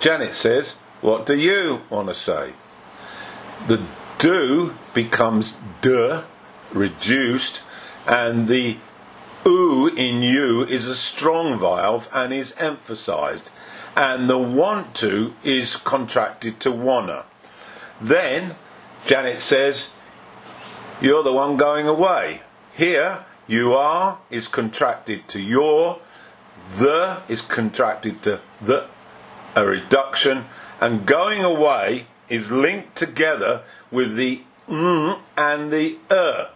Janet says, What do you want to say? The do becomes d, reduced, and the oo in you is a strong valve and is emphasized, and the want to is contracted to wanna. Then Janet says, You're the one going away. Here, you are is contracted to your, the is contracted to the, a reduction, and going away is linked together with the mm and the er.